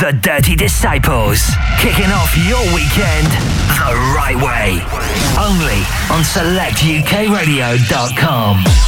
The Dirty Disciples, kicking off your weekend the right way. Only on selectukradio.com.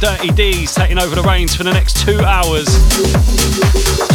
Dirty D's taking over the reins for the next two hours.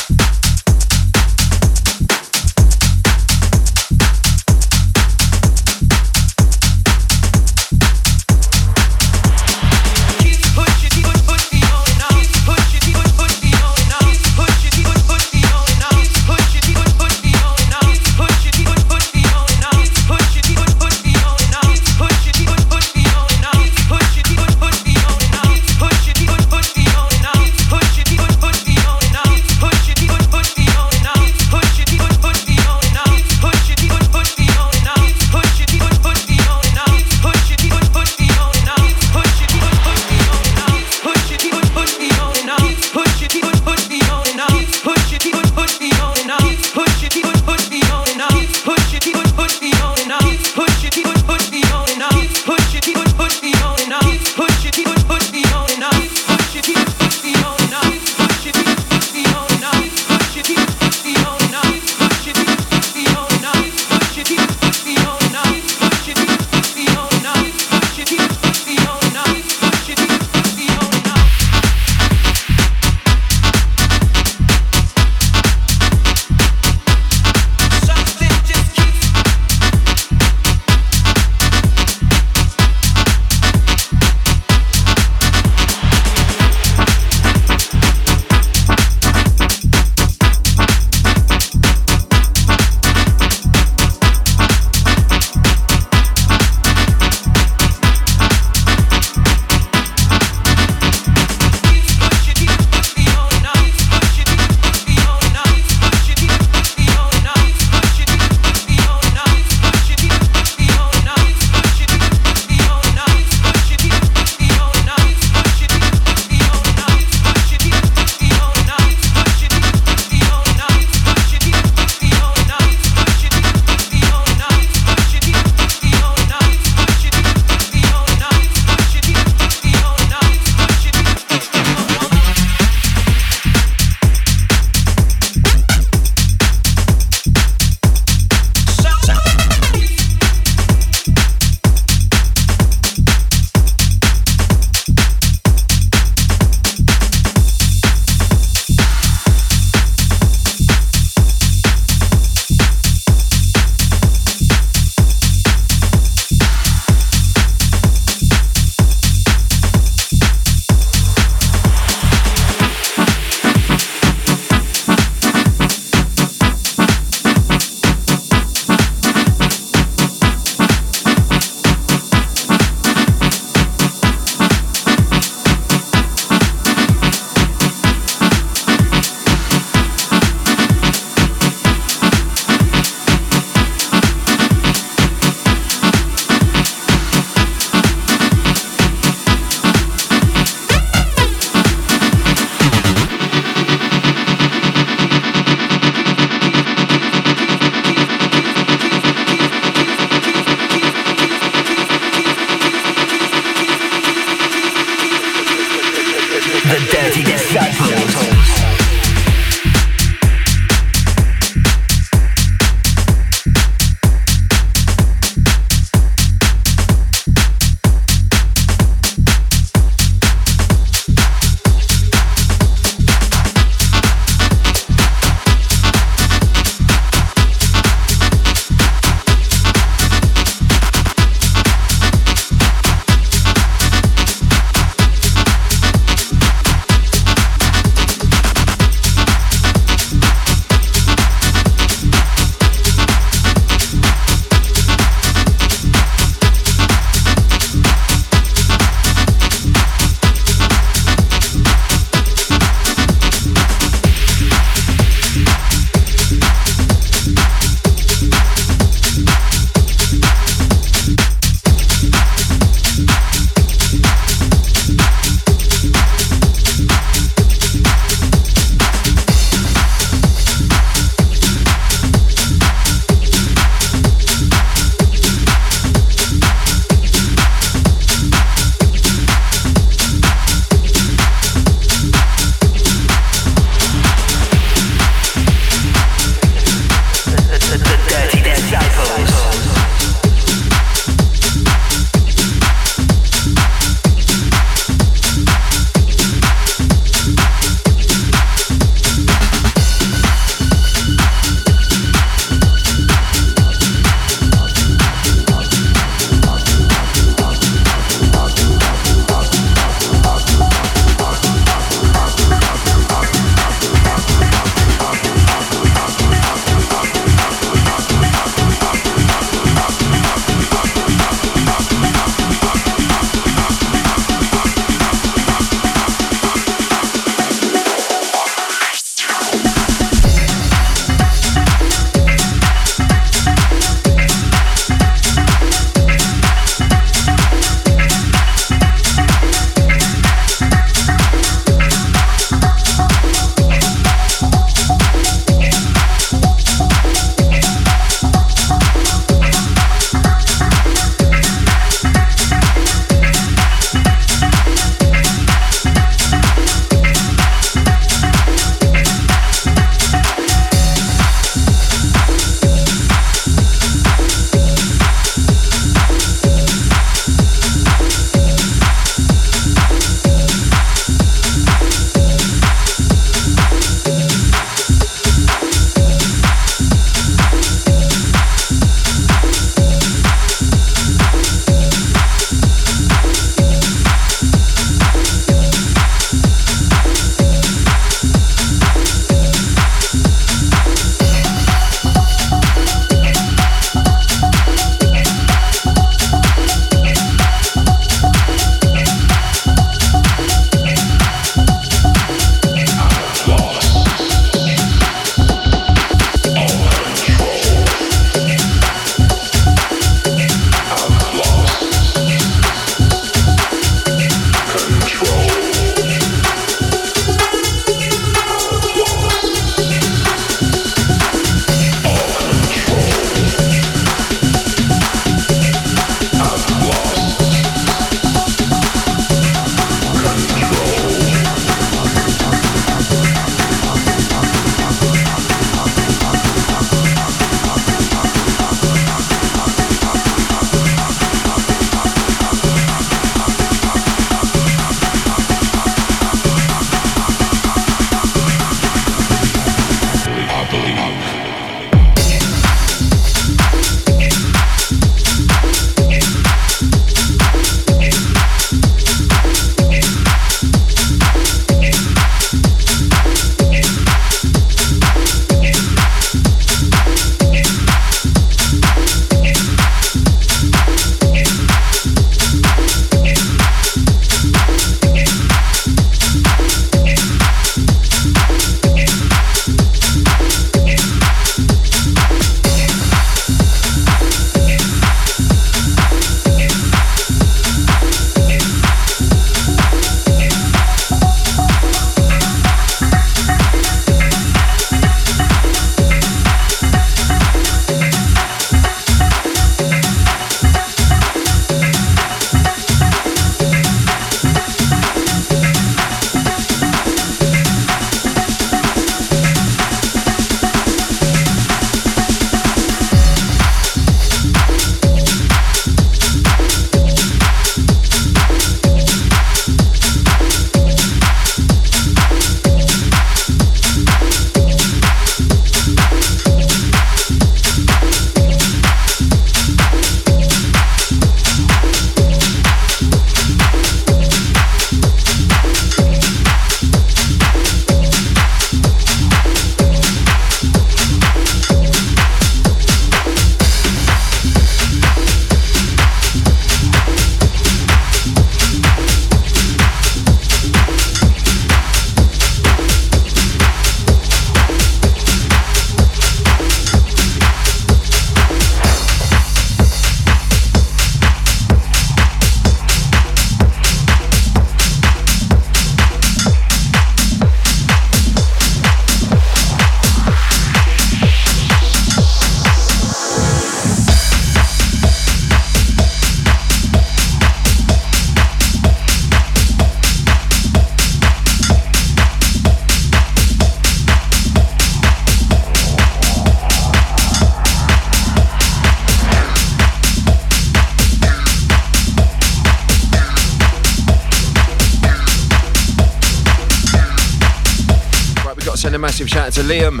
Massive shout out to Liam,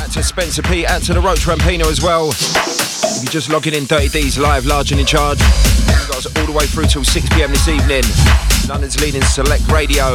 out to Spencer P, out to the Roach Rampino as well. If you're just logging in Dirty D's live, large and in charge, you've got us all the way through till 6 pm this evening. London's leading select radio.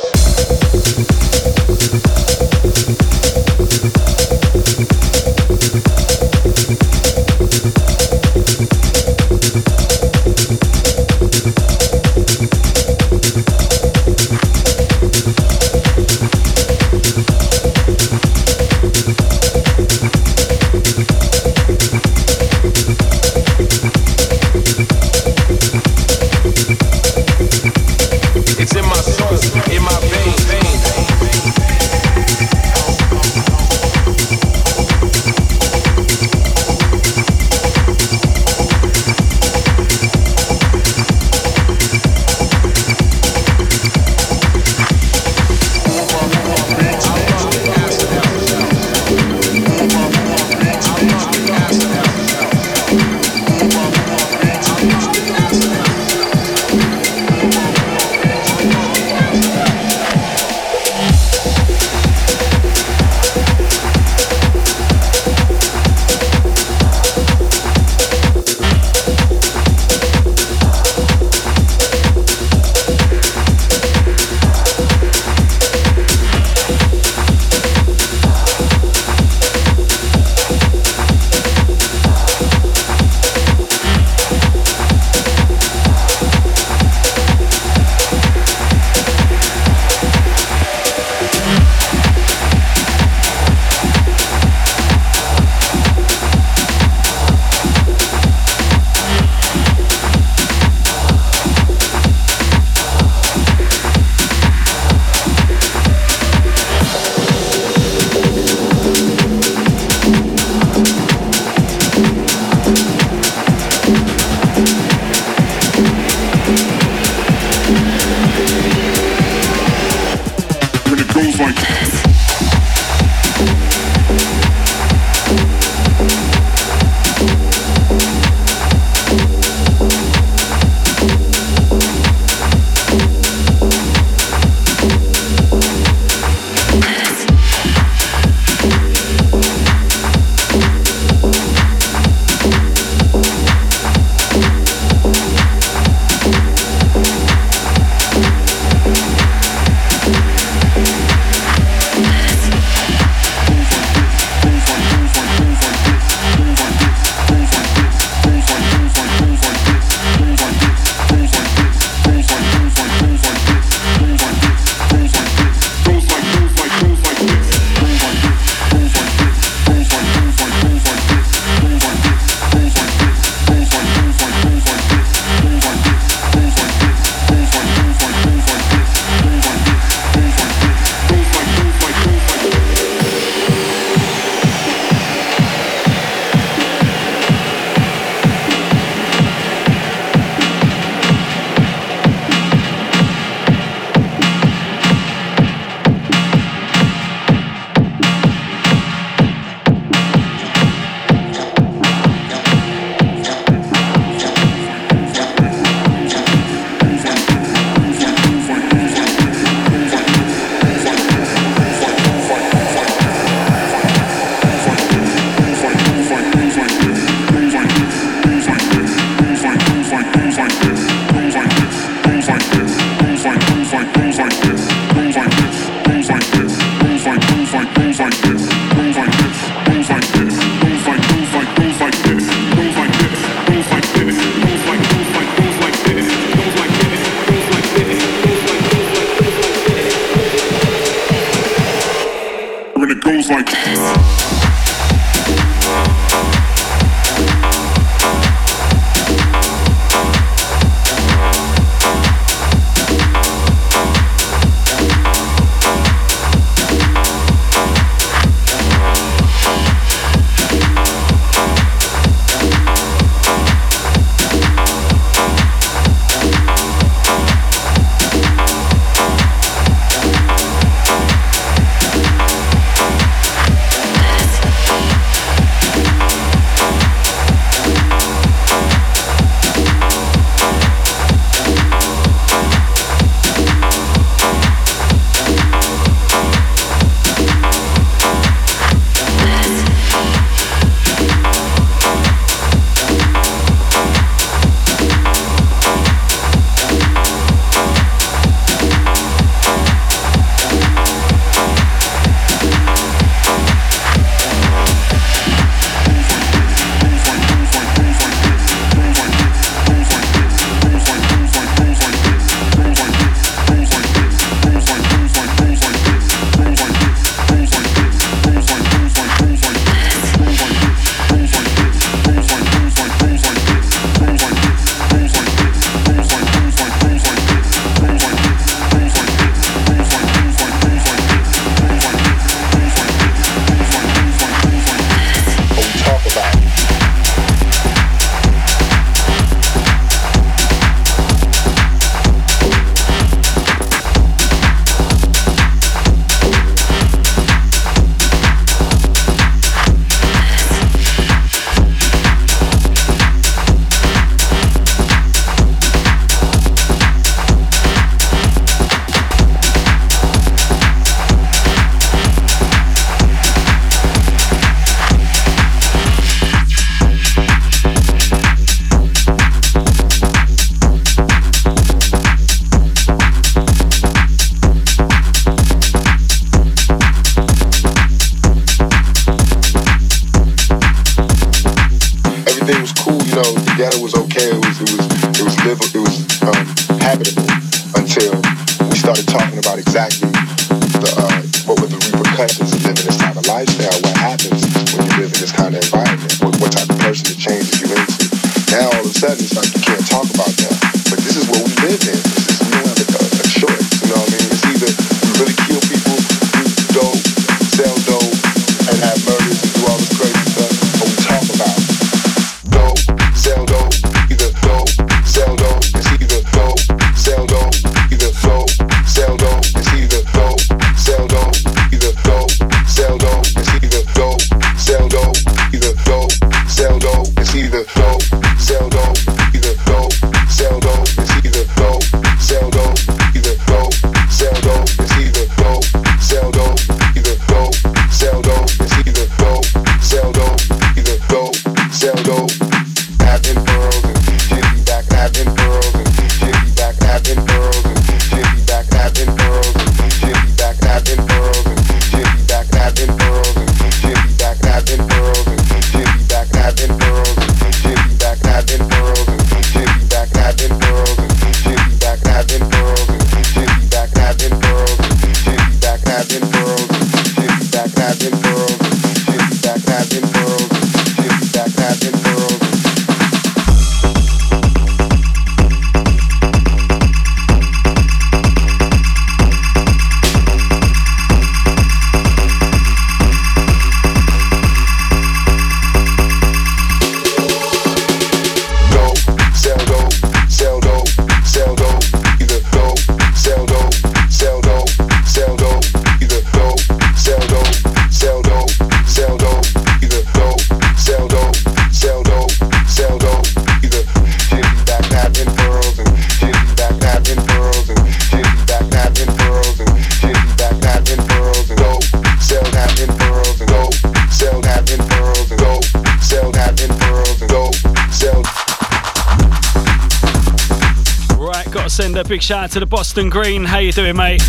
shout out to the Boston Green. How you doing, mate?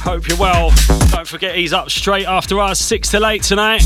Hope you're well. Don't forget he's up straight after us, six till eight tonight.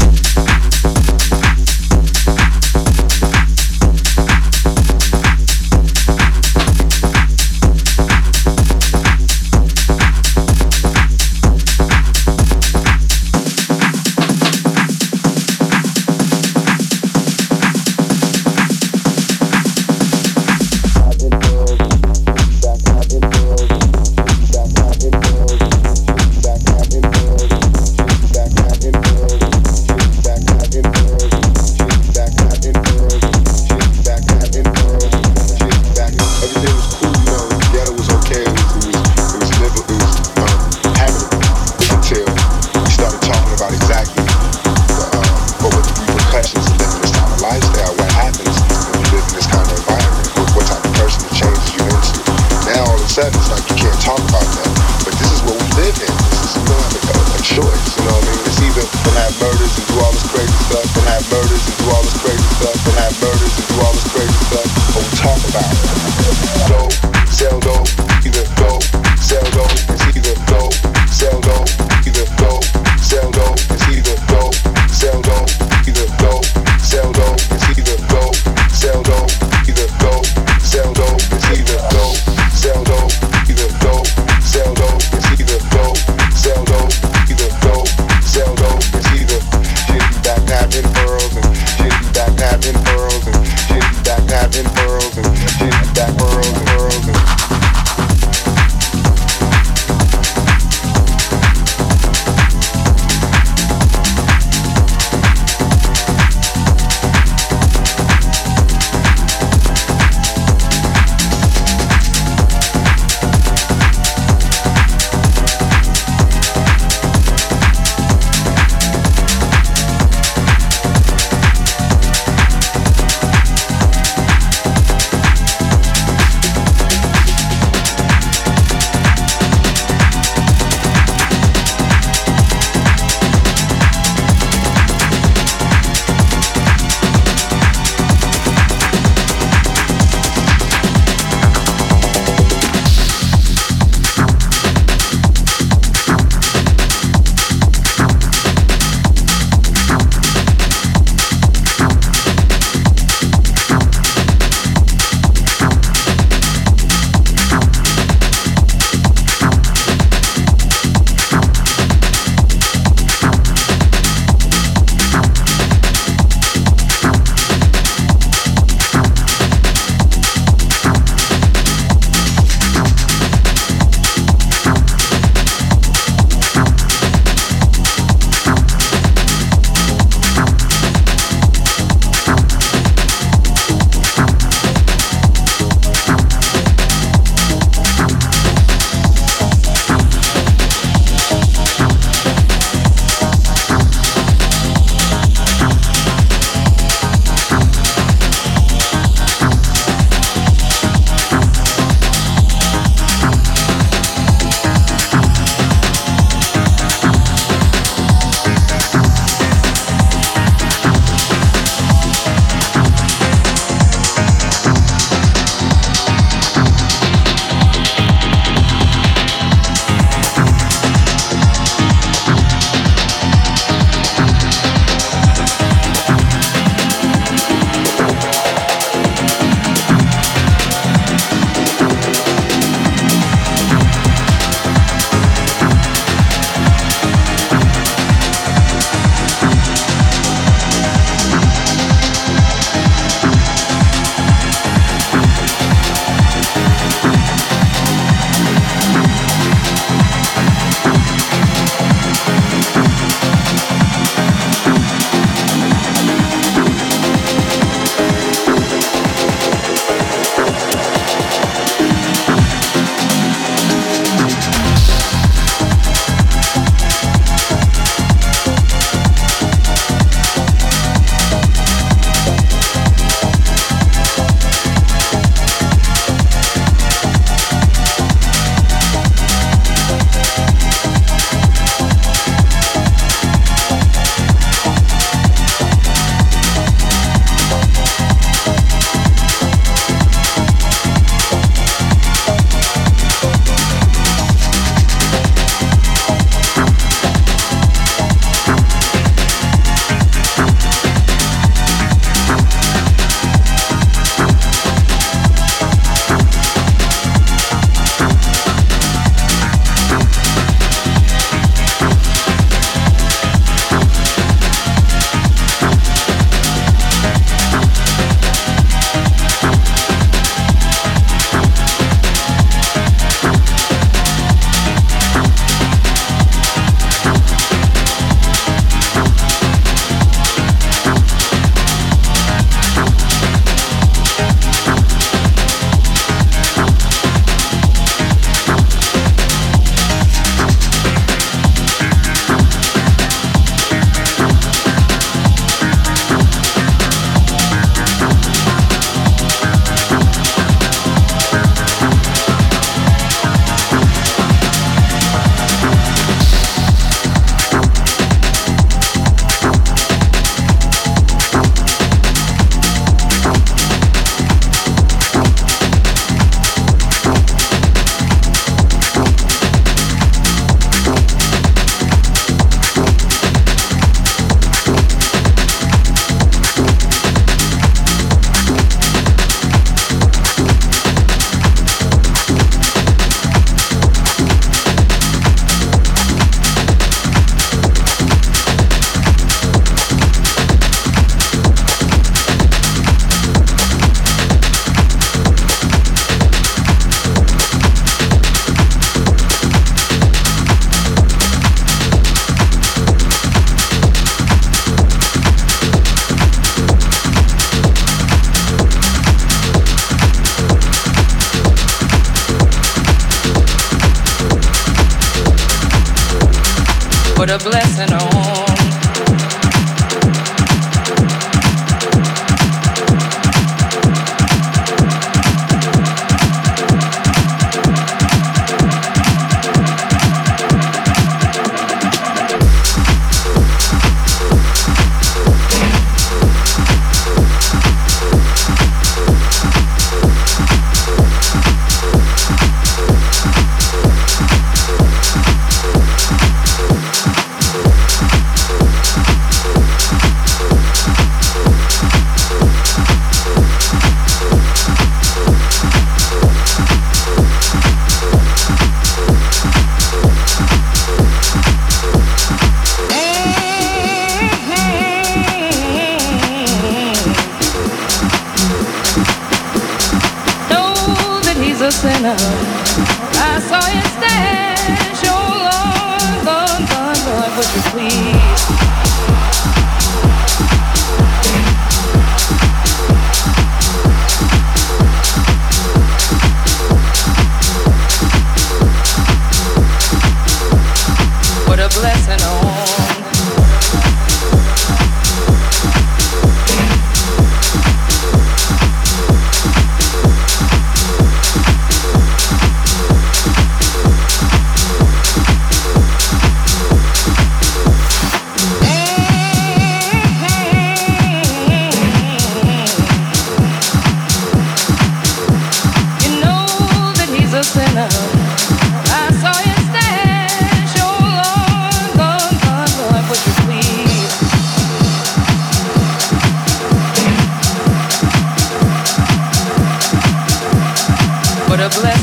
Mm-hmm.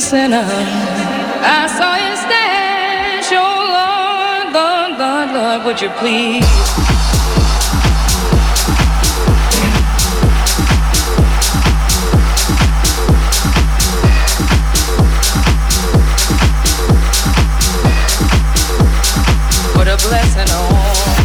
sinner. I saw you stand, oh Lord, Lord, Lord, Lord, would you please? blessing on.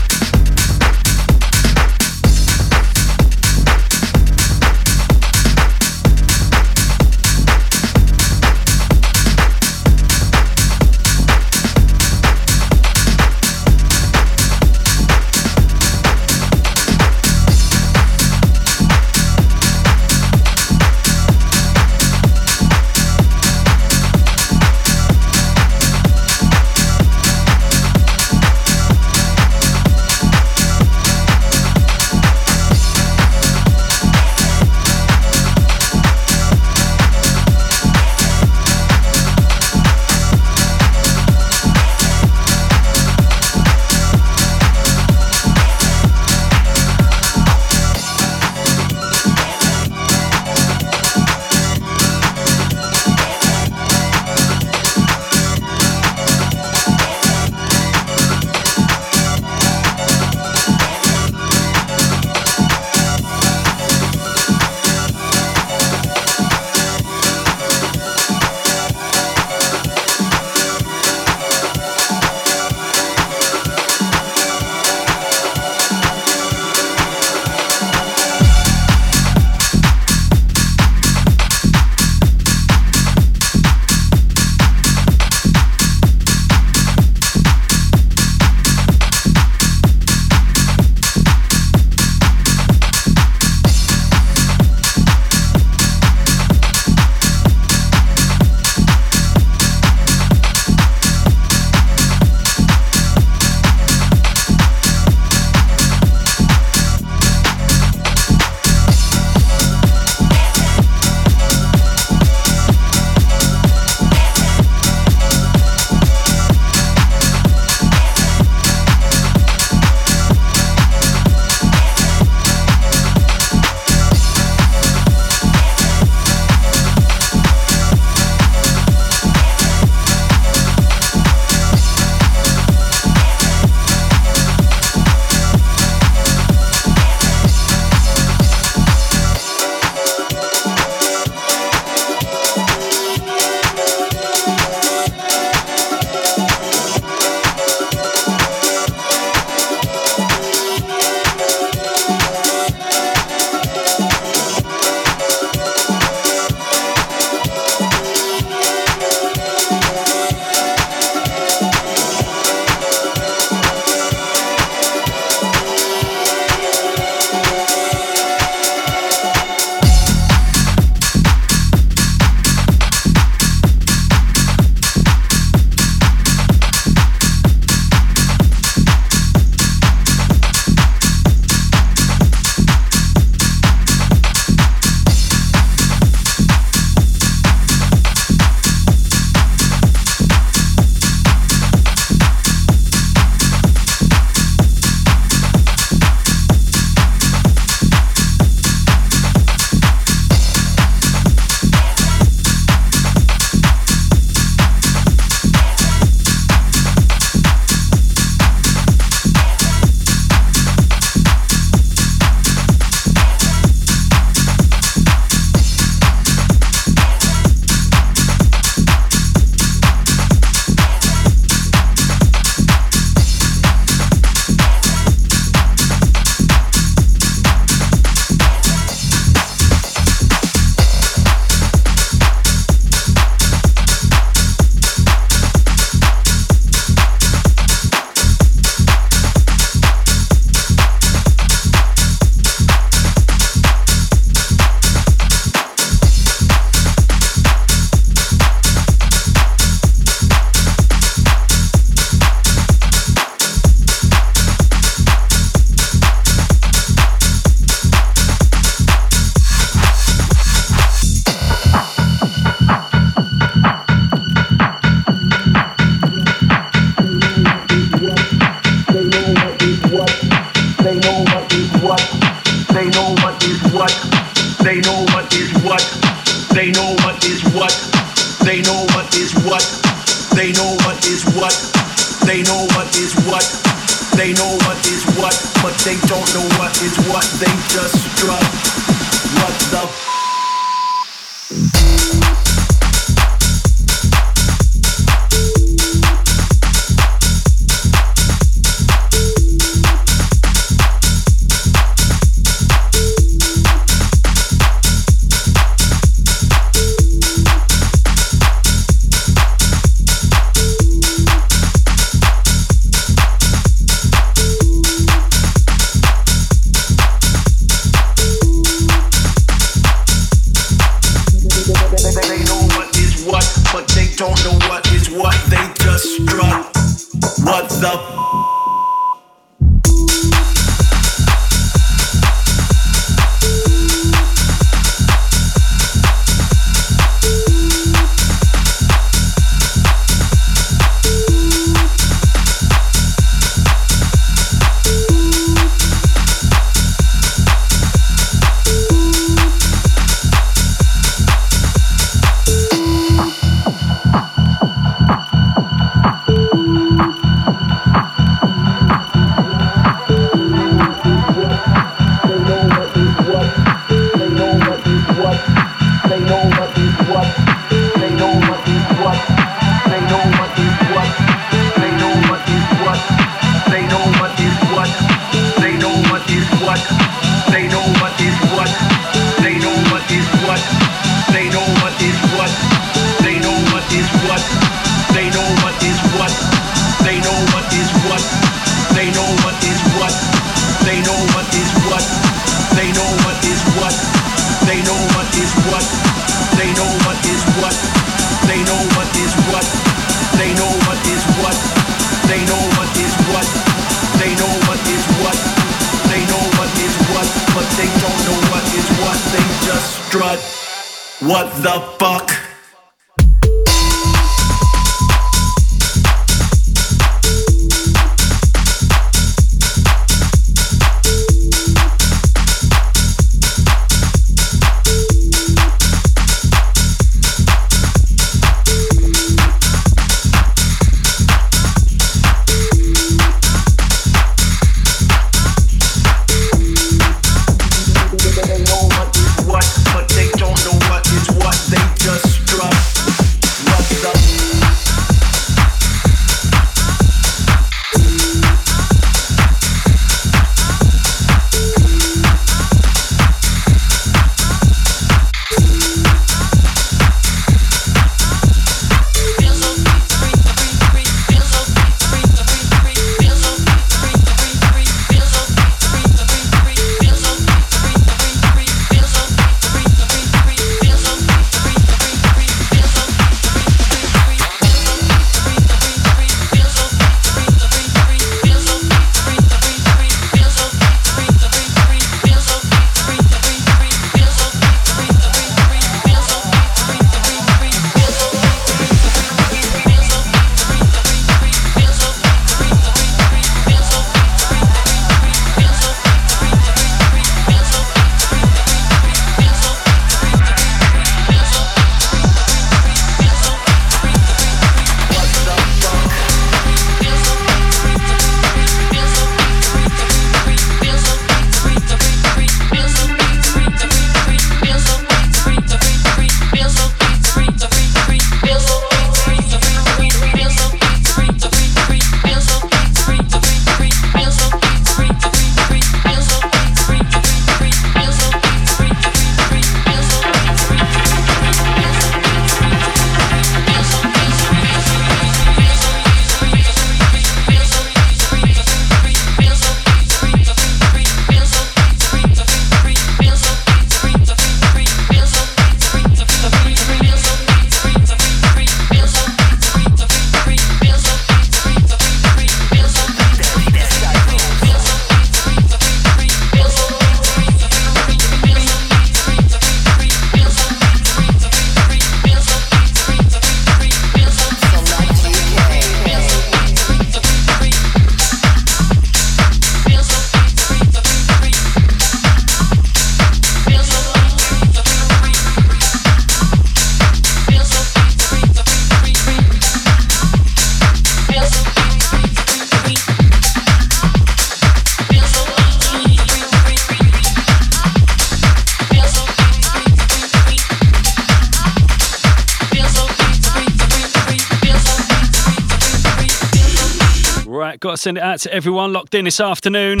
Got to send it out to everyone locked in this afternoon.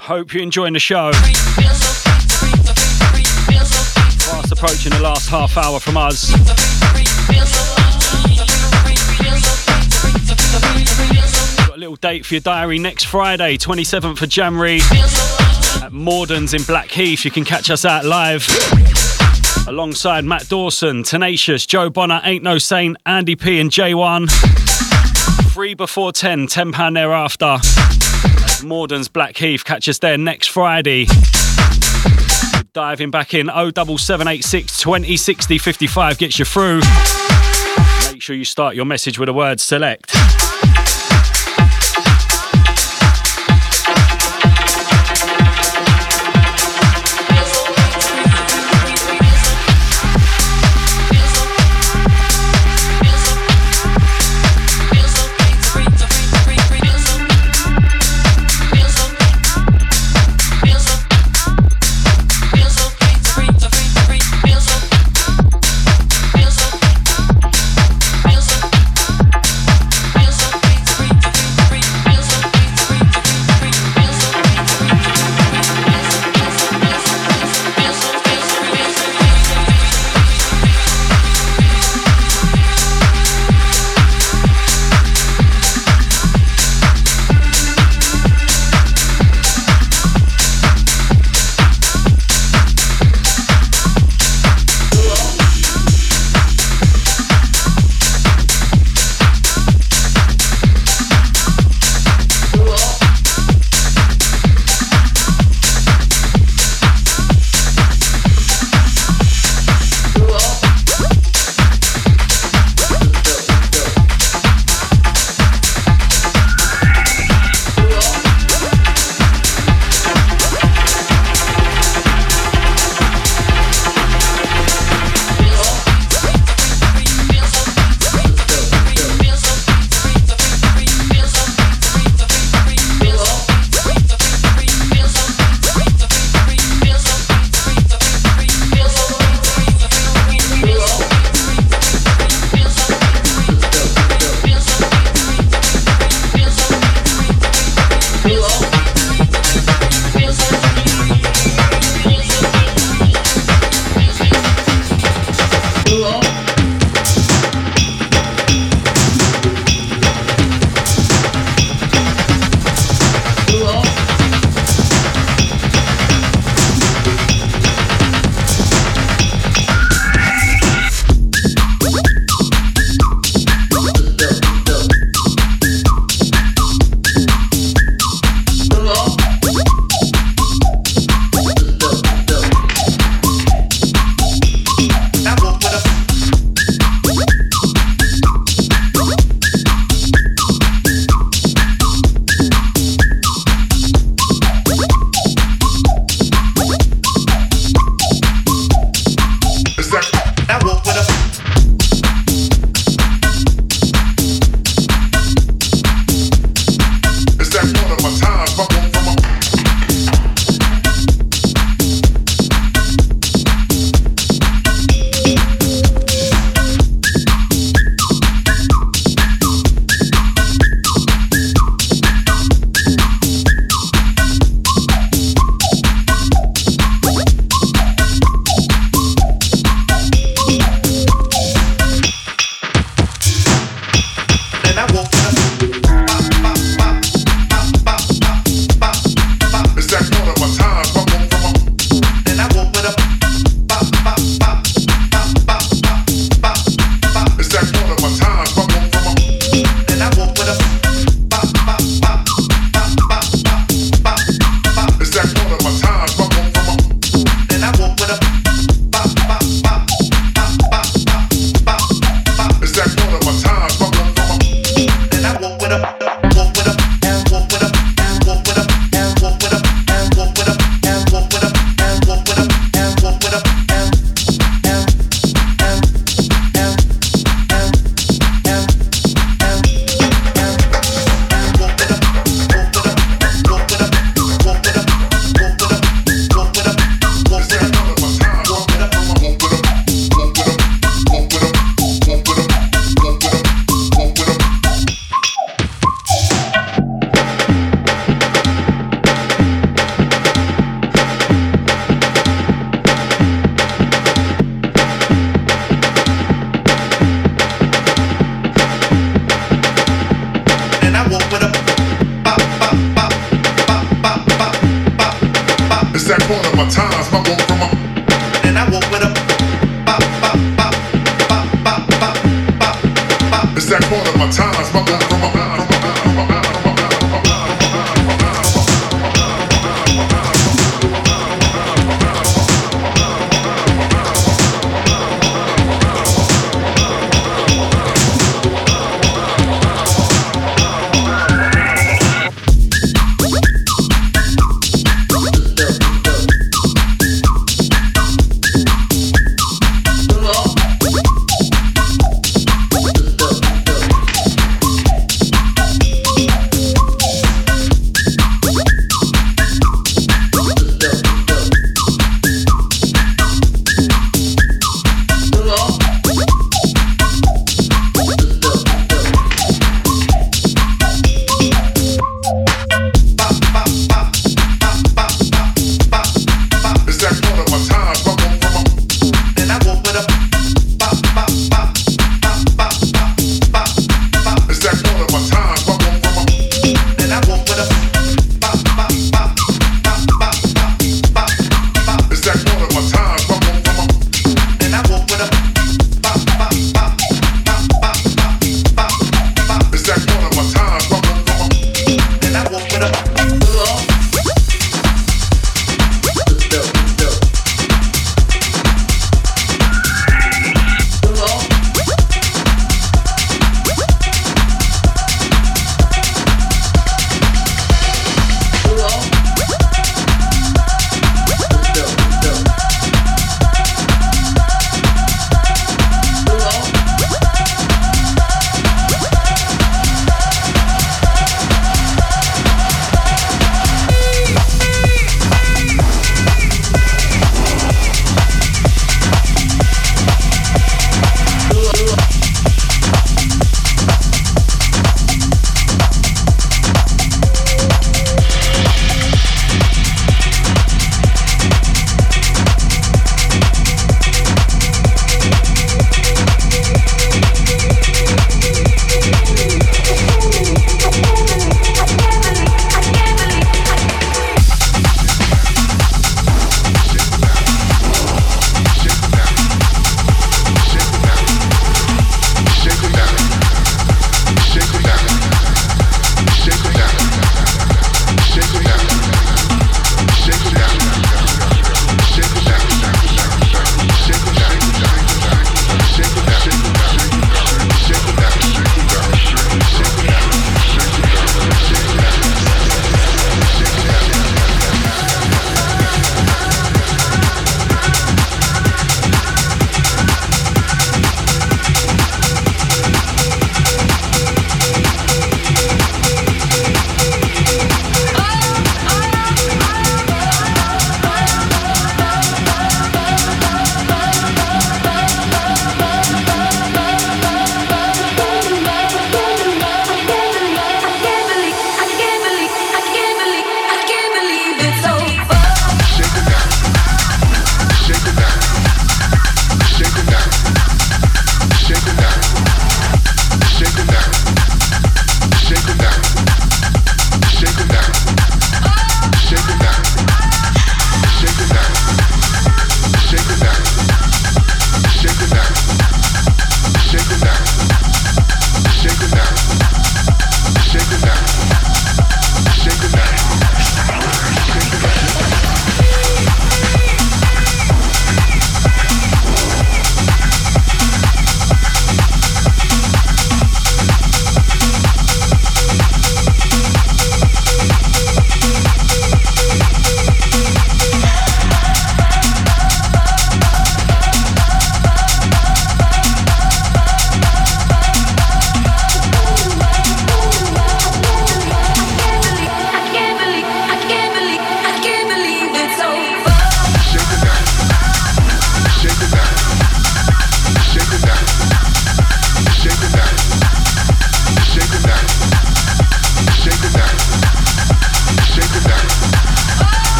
Hope you're enjoying the show. Fast approaching the last half hour from us. Got a little date for your diary next Friday, 27th of January at Mordens in Blackheath. You can catch us out live alongside Matt Dawson, Tenacious, Joe Bonner, Ain't No Saint, Andy P, and J1. Free before 10, £10 thereafter. Mordens Blackheath. Catch us there next Friday. Diving back in 07786 2060 55 gets you through. Make sure you start your message with the word select.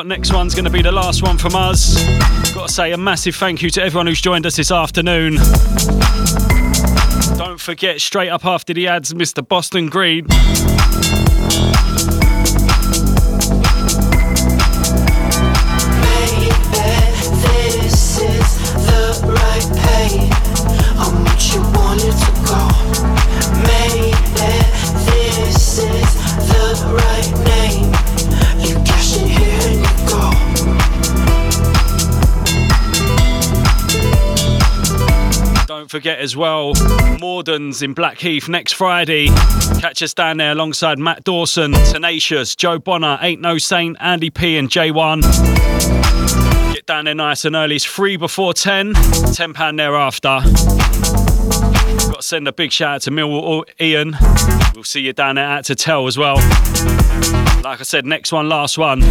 What, next one's going to be the last one from us. Got to say a massive thank you to everyone who's joined us this afternoon. Don't forget, straight up after the ads, Mr. Boston Green. Forget as well, Mordens in Blackheath next Friday. Catch us down there alongside Matt Dawson, Tenacious, Joe Bonner, Ain't No Saint, Andy P, and J1. Get down there nice and early. It's free before 10, £10 thereafter. Got to send a big shout out to Millwall Ian. We'll see you down there at tell as well. Like I said, next one, last one.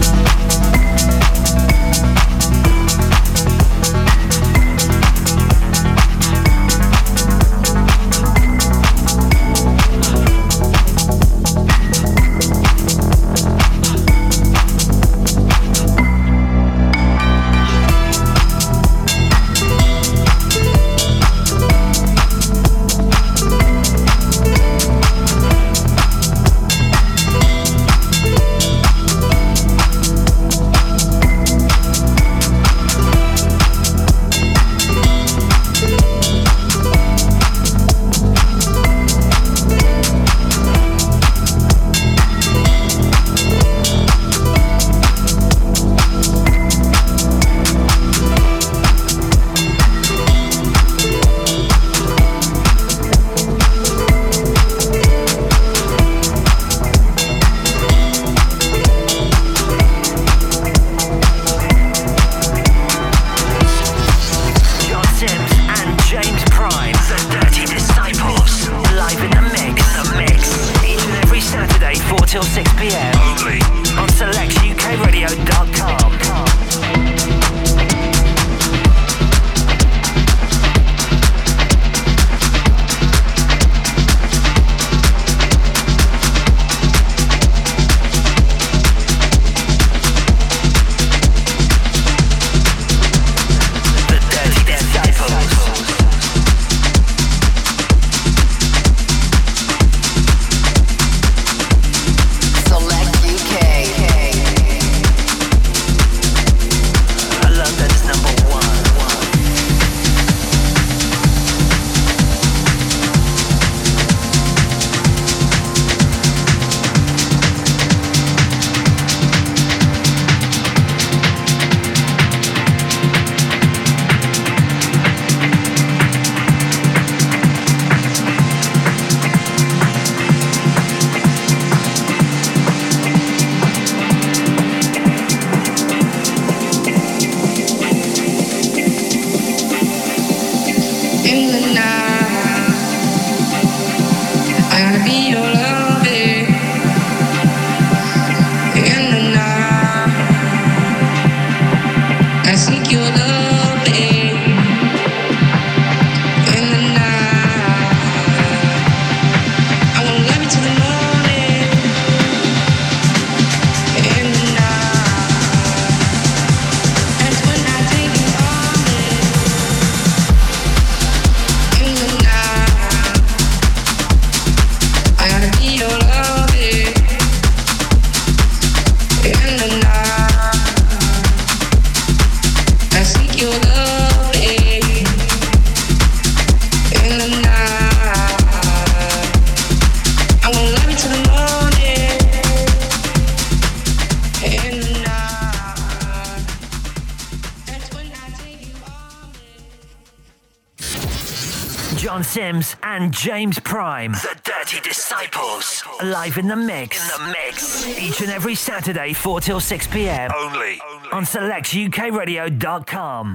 James Prime. The Dirty Disciples. Live in the mix. In the mix. Each and every Saturday, 4 till 6 p.m. Only. On selectukradio.com.